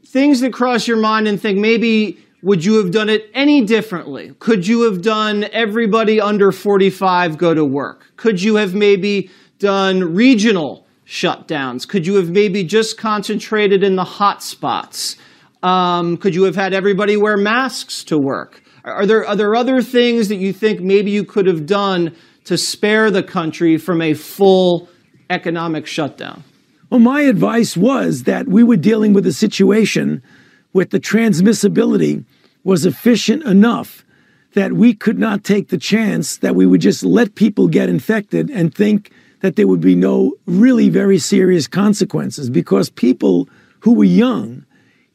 things that cross your mind and think maybe would you have done it any differently? Could you have done everybody under 45 go to work? Could you have maybe done regional shutdowns? Could you have maybe just concentrated in the hot spots? Um, could you have had everybody wear masks to work? Are there, are there other things that you think maybe you could have done to spare the country from a full economic shutdown? Well, my advice was that we were dealing with a situation where the transmissibility was efficient enough that we could not take the chance that we would just let people get infected and think that there would be no really very serious consequences because people who were young,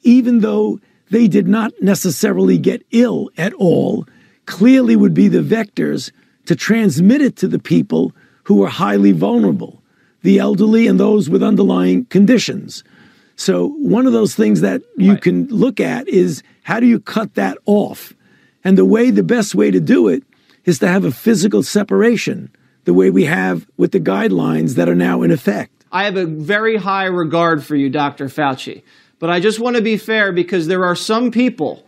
even though they did not necessarily get ill at all, clearly would be the vectors to transmit it to the people who were highly vulnerable. The elderly and those with underlying conditions. So, one of those things that you right. can look at is how do you cut that off? And the way, the best way to do it is to have a physical separation, the way we have with the guidelines that are now in effect. I have a very high regard for you, Dr. Fauci. But I just want to be fair because there are some people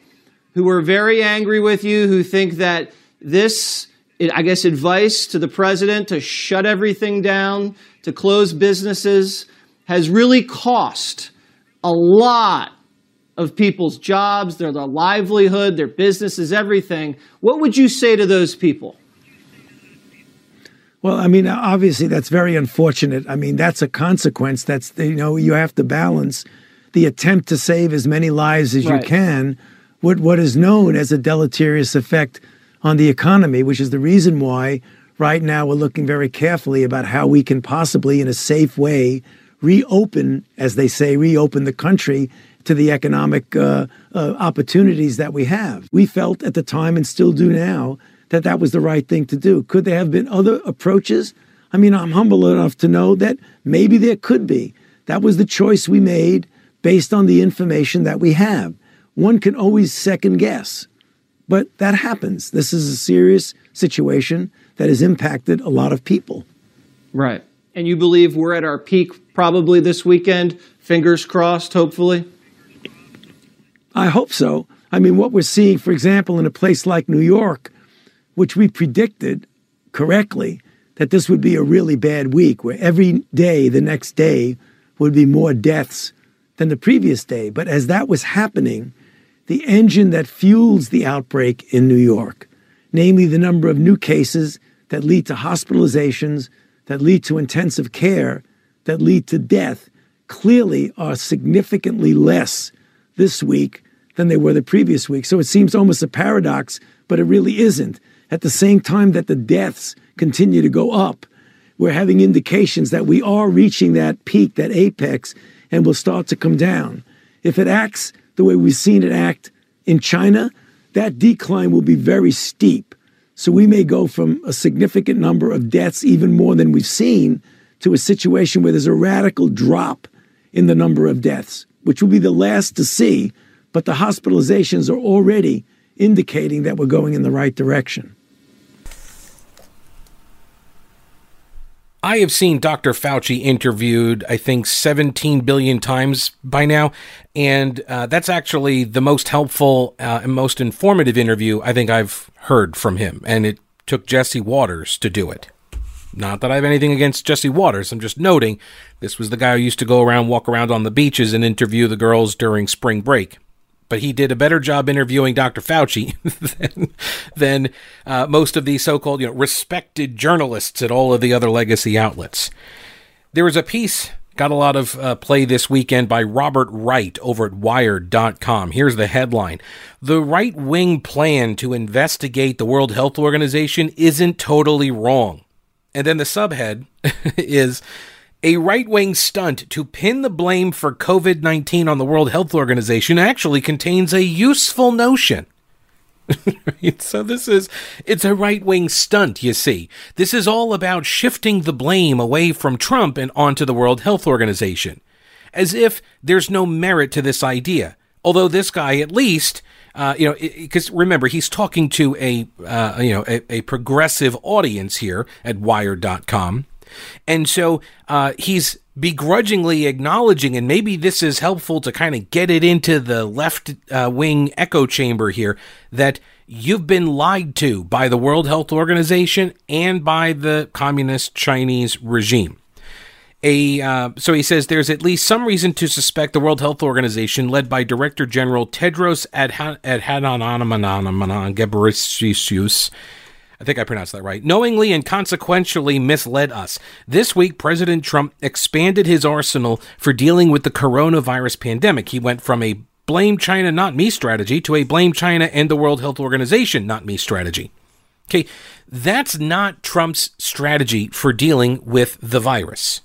who are very angry with you who think that this, I guess, advice to the president to shut everything down, to close businesses, has really cost a lot of people's jobs, their, their livelihood, their businesses, everything. What would you say to those people? Well, I mean, obviously that's very unfortunate. I mean, that's a consequence. That's you know you have to balance the attempt to save as many lives as right. you can with what is known as a deleterious effect on the economy, which is the reason why right now we're looking very carefully about how we can possibly, in a safe way, reopen, as they say, reopen the country to the economic uh, uh, opportunities that we have. We felt at the time and still do now that that was the right thing to do. Could there have been other approaches? I mean, I'm humble enough to know that maybe there could be. That was the choice we made based on the information that we have. One can always second guess, but that happens. This is a serious situation that has impacted a lot of people. Right. And you believe we're at our peak probably this weekend? Fingers crossed, hopefully? I hope so. I mean, what we're seeing, for example, in a place like New York, which we predicted correctly that this would be a really bad week, where every day, the next day, would be more deaths than the previous day. But as that was happening, the engine that fuels the outbreak in New York, namely the number of new cases that lead to hospitalizations, that lead to intensive care, that lead to death, clearly are significantly less this week than they were the previous week. So it seems almost a paradox, but it really isn't. At the same time that the deaths continue to go up, we're having indications that we are reaching that peak, that apex, and will start to come down. If it acts the way we've seen it act in China, that decline will be very steep. So we may go from a significant number of deaths, even more than we've seen, to a situation where there's a radical drop in the number of deaths, which will be the last to see. But the hospitalizations are already indicating that we're going in the right direction. I have seen Dr. Fauci interviewed, I think, 17 billion times by now. And uh, that's actually the most helpful uh, and most informative interview I think I've heard from him. And it took Jesse Watters to do it. Not that I have anything against Jesse Watters. I'm just noting this was the guy who used to go around, walk around on the beaches and interview the girls during spring break but he did a better job interviewing Dr. Fauci <laughs> than, than uh, most of the so-called you know respected journalists at all of the other legacy outlets. There was a piece got a lot of uh, play this weekend by Robert Wright over at Wired.com. Here's the headline: The right-wing plan to investigate the World Health Organization isn't totally wrong. And then the subhead <laughs> is a right wing stunt to pin the blame for COVID 19 on the World Health Organization actually contains a useful notion. <laughs> so this is it's a right wing stunt you see. This is all about shifting the blame away from trump and onto the world health organization as if there's no merit to this idea. Although this guy at least uh, you know because remember he's talking to a uh, you know a, a progressive audience here at wired.com and so uh, he's begrudgingly acknowledging, and maybe this is helpful to kind of get it into the left uh, wing echo chamber here, that you've been lied to by the World Health Organization and by the communist Chinese regime. A, uh, so he says there's at least some reason to suspect the World Health Organization, led by Director General Tedros Adhanom Ghebreyesus, I think I pronounced that right, knowingly and consequentially misled us. This week, President Trump expanded his arsenal for dealing with the coronavirus pandemic. He went from a blame China, not me strategy to a blame China and the World Health Organization, not me strategy. Okay, that's not Trump's strategy for dealing with the virus.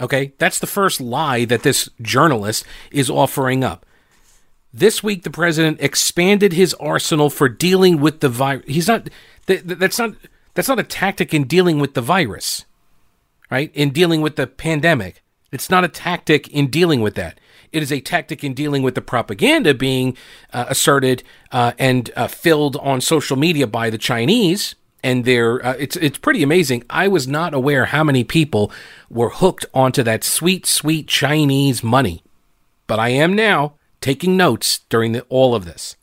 Okay, that's the first lie that this journalist is offering up. This week, the president expanded his arsenal for dealing with the virus. He's not that's not that's not a tactic in dealing with the virus. right, in dealing with the pandemic. It's not a tactic in dealing with that. It is a tactic in dealing with the propaganda being uh, asserted uh, and uh, filled on social media by the Chinese. And they're, uh, it's it's pretty amazing. I was not aware how many people were hooked onto that sweet, sweet Chinese money, but I am now taking notes during the, all of this.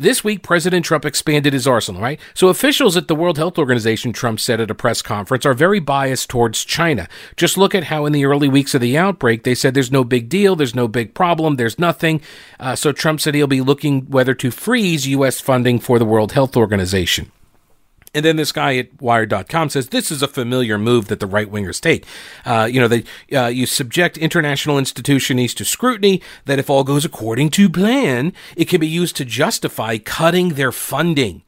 This week, President Trump expanded his arsenal, right? So officials at the World Health Organization, Trump said at a press conference, are very biased towards China. Just look at how in the early weeks of the outbreak, they said there's no big deal, there's no big problem, there's nothing. Uh, so Trump said he'll be looking whether to freeze U.S. funding for the World Health Organization. And then this guy at Wired.com says this is a familiar move that the right wingers take. Uh, you know, they, uh, you subject international institutions to scrutiny that if all goes according to plan, it can be used to justify cutting their funding.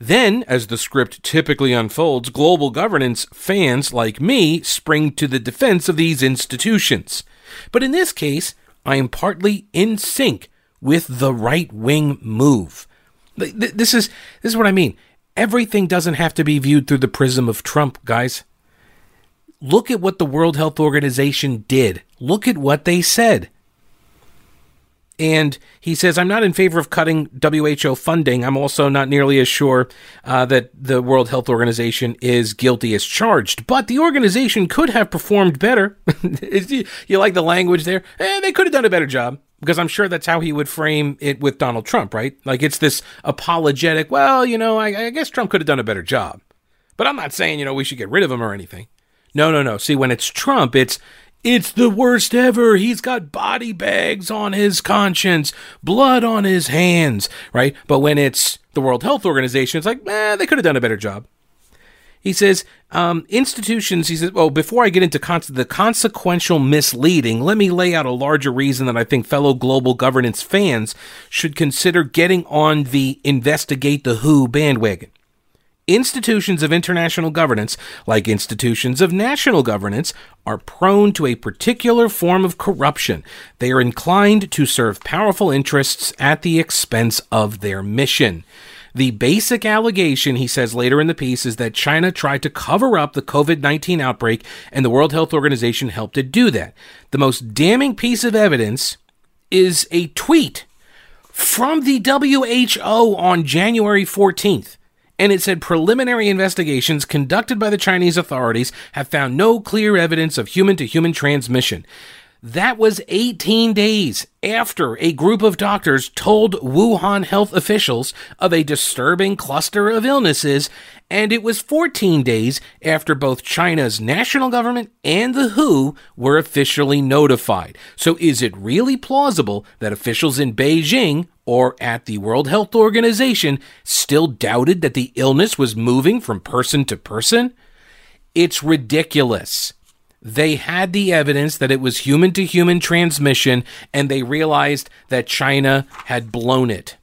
Then, as the script typically unfolds, global governance fans like me spring to the defense of these institutions. But in this case, I am partly in sync with the right wing move. This is this is what I mean everything doesn't have to be viewed through the prism of Trump, guys. Look at what the World Health Organization did. Look at what they said. And he says, I'm not in favor of cutting WHO funding. I'm also not nearly as sure uh, that the World Health Organization is guilty as charged. But the organization could have performed better. <laughs> you like the language there? Eh, they could have done a better job because I'm sure that's how he would frame it with Donald Trump, right? Like it's this apologetic, well, you know, I, I, guess Trump could have done a better job. But I'm not saying, you know, we should get rid of him or anything. No, no, no. See, when it's Trump, it's it's the worst ever. He's got body bags on his conscience, blood on his hands, right? But when it's the World Health Organization, it's like, eh, they could have done a better job. He says, um, institutions, he says, well, before I get into con- the consequential misleading, let me lay out a larger reason that I think fellow global governance fans should consider getting on the investigate the WHO bandwagon. Institutions of international governance, like institutions of national governance, are prone to a particular form of corruption. They are inclined to serve powerful interests at the expense of their mission. The basic allegation, he says later in the piece, is that China tried to cover up the COVID 19 outbreak and the World Health Organization helped to do that. The most damning piece of evidence is a tweet from the WHO on January 14th. And it said preliminary investigations conducted by the Chinese authorities have found no clear evidence of human to human transmission. That was 18 days after a group of doctors told Wuhan health officials of a disturbing cluster of illnesses, and it was 14 days after both China's national government and the WHO were officially notified. So, is it really plausible that officials in Beijing or at the World Health Organization still doubted that the illness was moving from person to person? It's ridiculous. They had the evidence that it was human to human transmission, and they realized that China had blown it.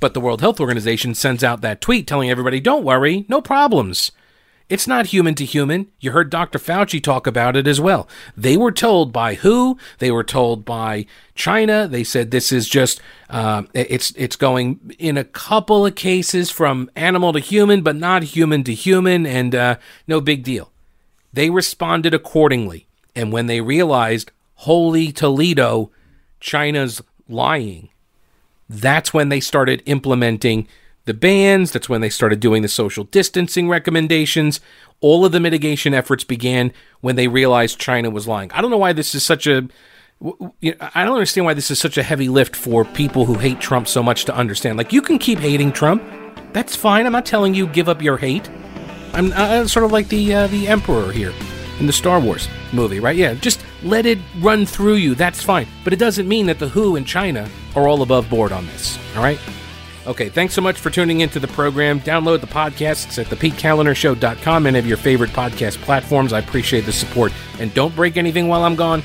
But the World Health Organization sends out that tweet telling everybody, don't worry, no problems. It's not human to human. You heard Dr. Fauci talk about it as well. They were told by who? They were told by China. They said this is just uh, it's it's going in a couple of cases from animal to human, but not human to human, and uh, no big deal. They responded accordingly. And when they realized, holy Toledo, China's lying, that's when they started implementing the bans. That's when they started doing the social distancing recommendations. All of the mitigation efforts began when they realized China was lying. I don't know why this is such a. I don't understand why this is such a heavy lift for people who hate Trump so much to understand. Like, you can keep hating Trump. That's fine. I'm not telling you give up your hate. I'm, I'm uh, sort of like the uh, the Emperor here in the Star Wars movie, right? Yeah, just let it run through you. That's fine. But it doesn't mean that the WHO and China are all above board on this. All right. Okay, thanks so much for tuning into the program. Download the podcasts at thepetekalinershow.com and of your favorite podcast platforms. I appreciate the support. And don't break anything while I'm gone.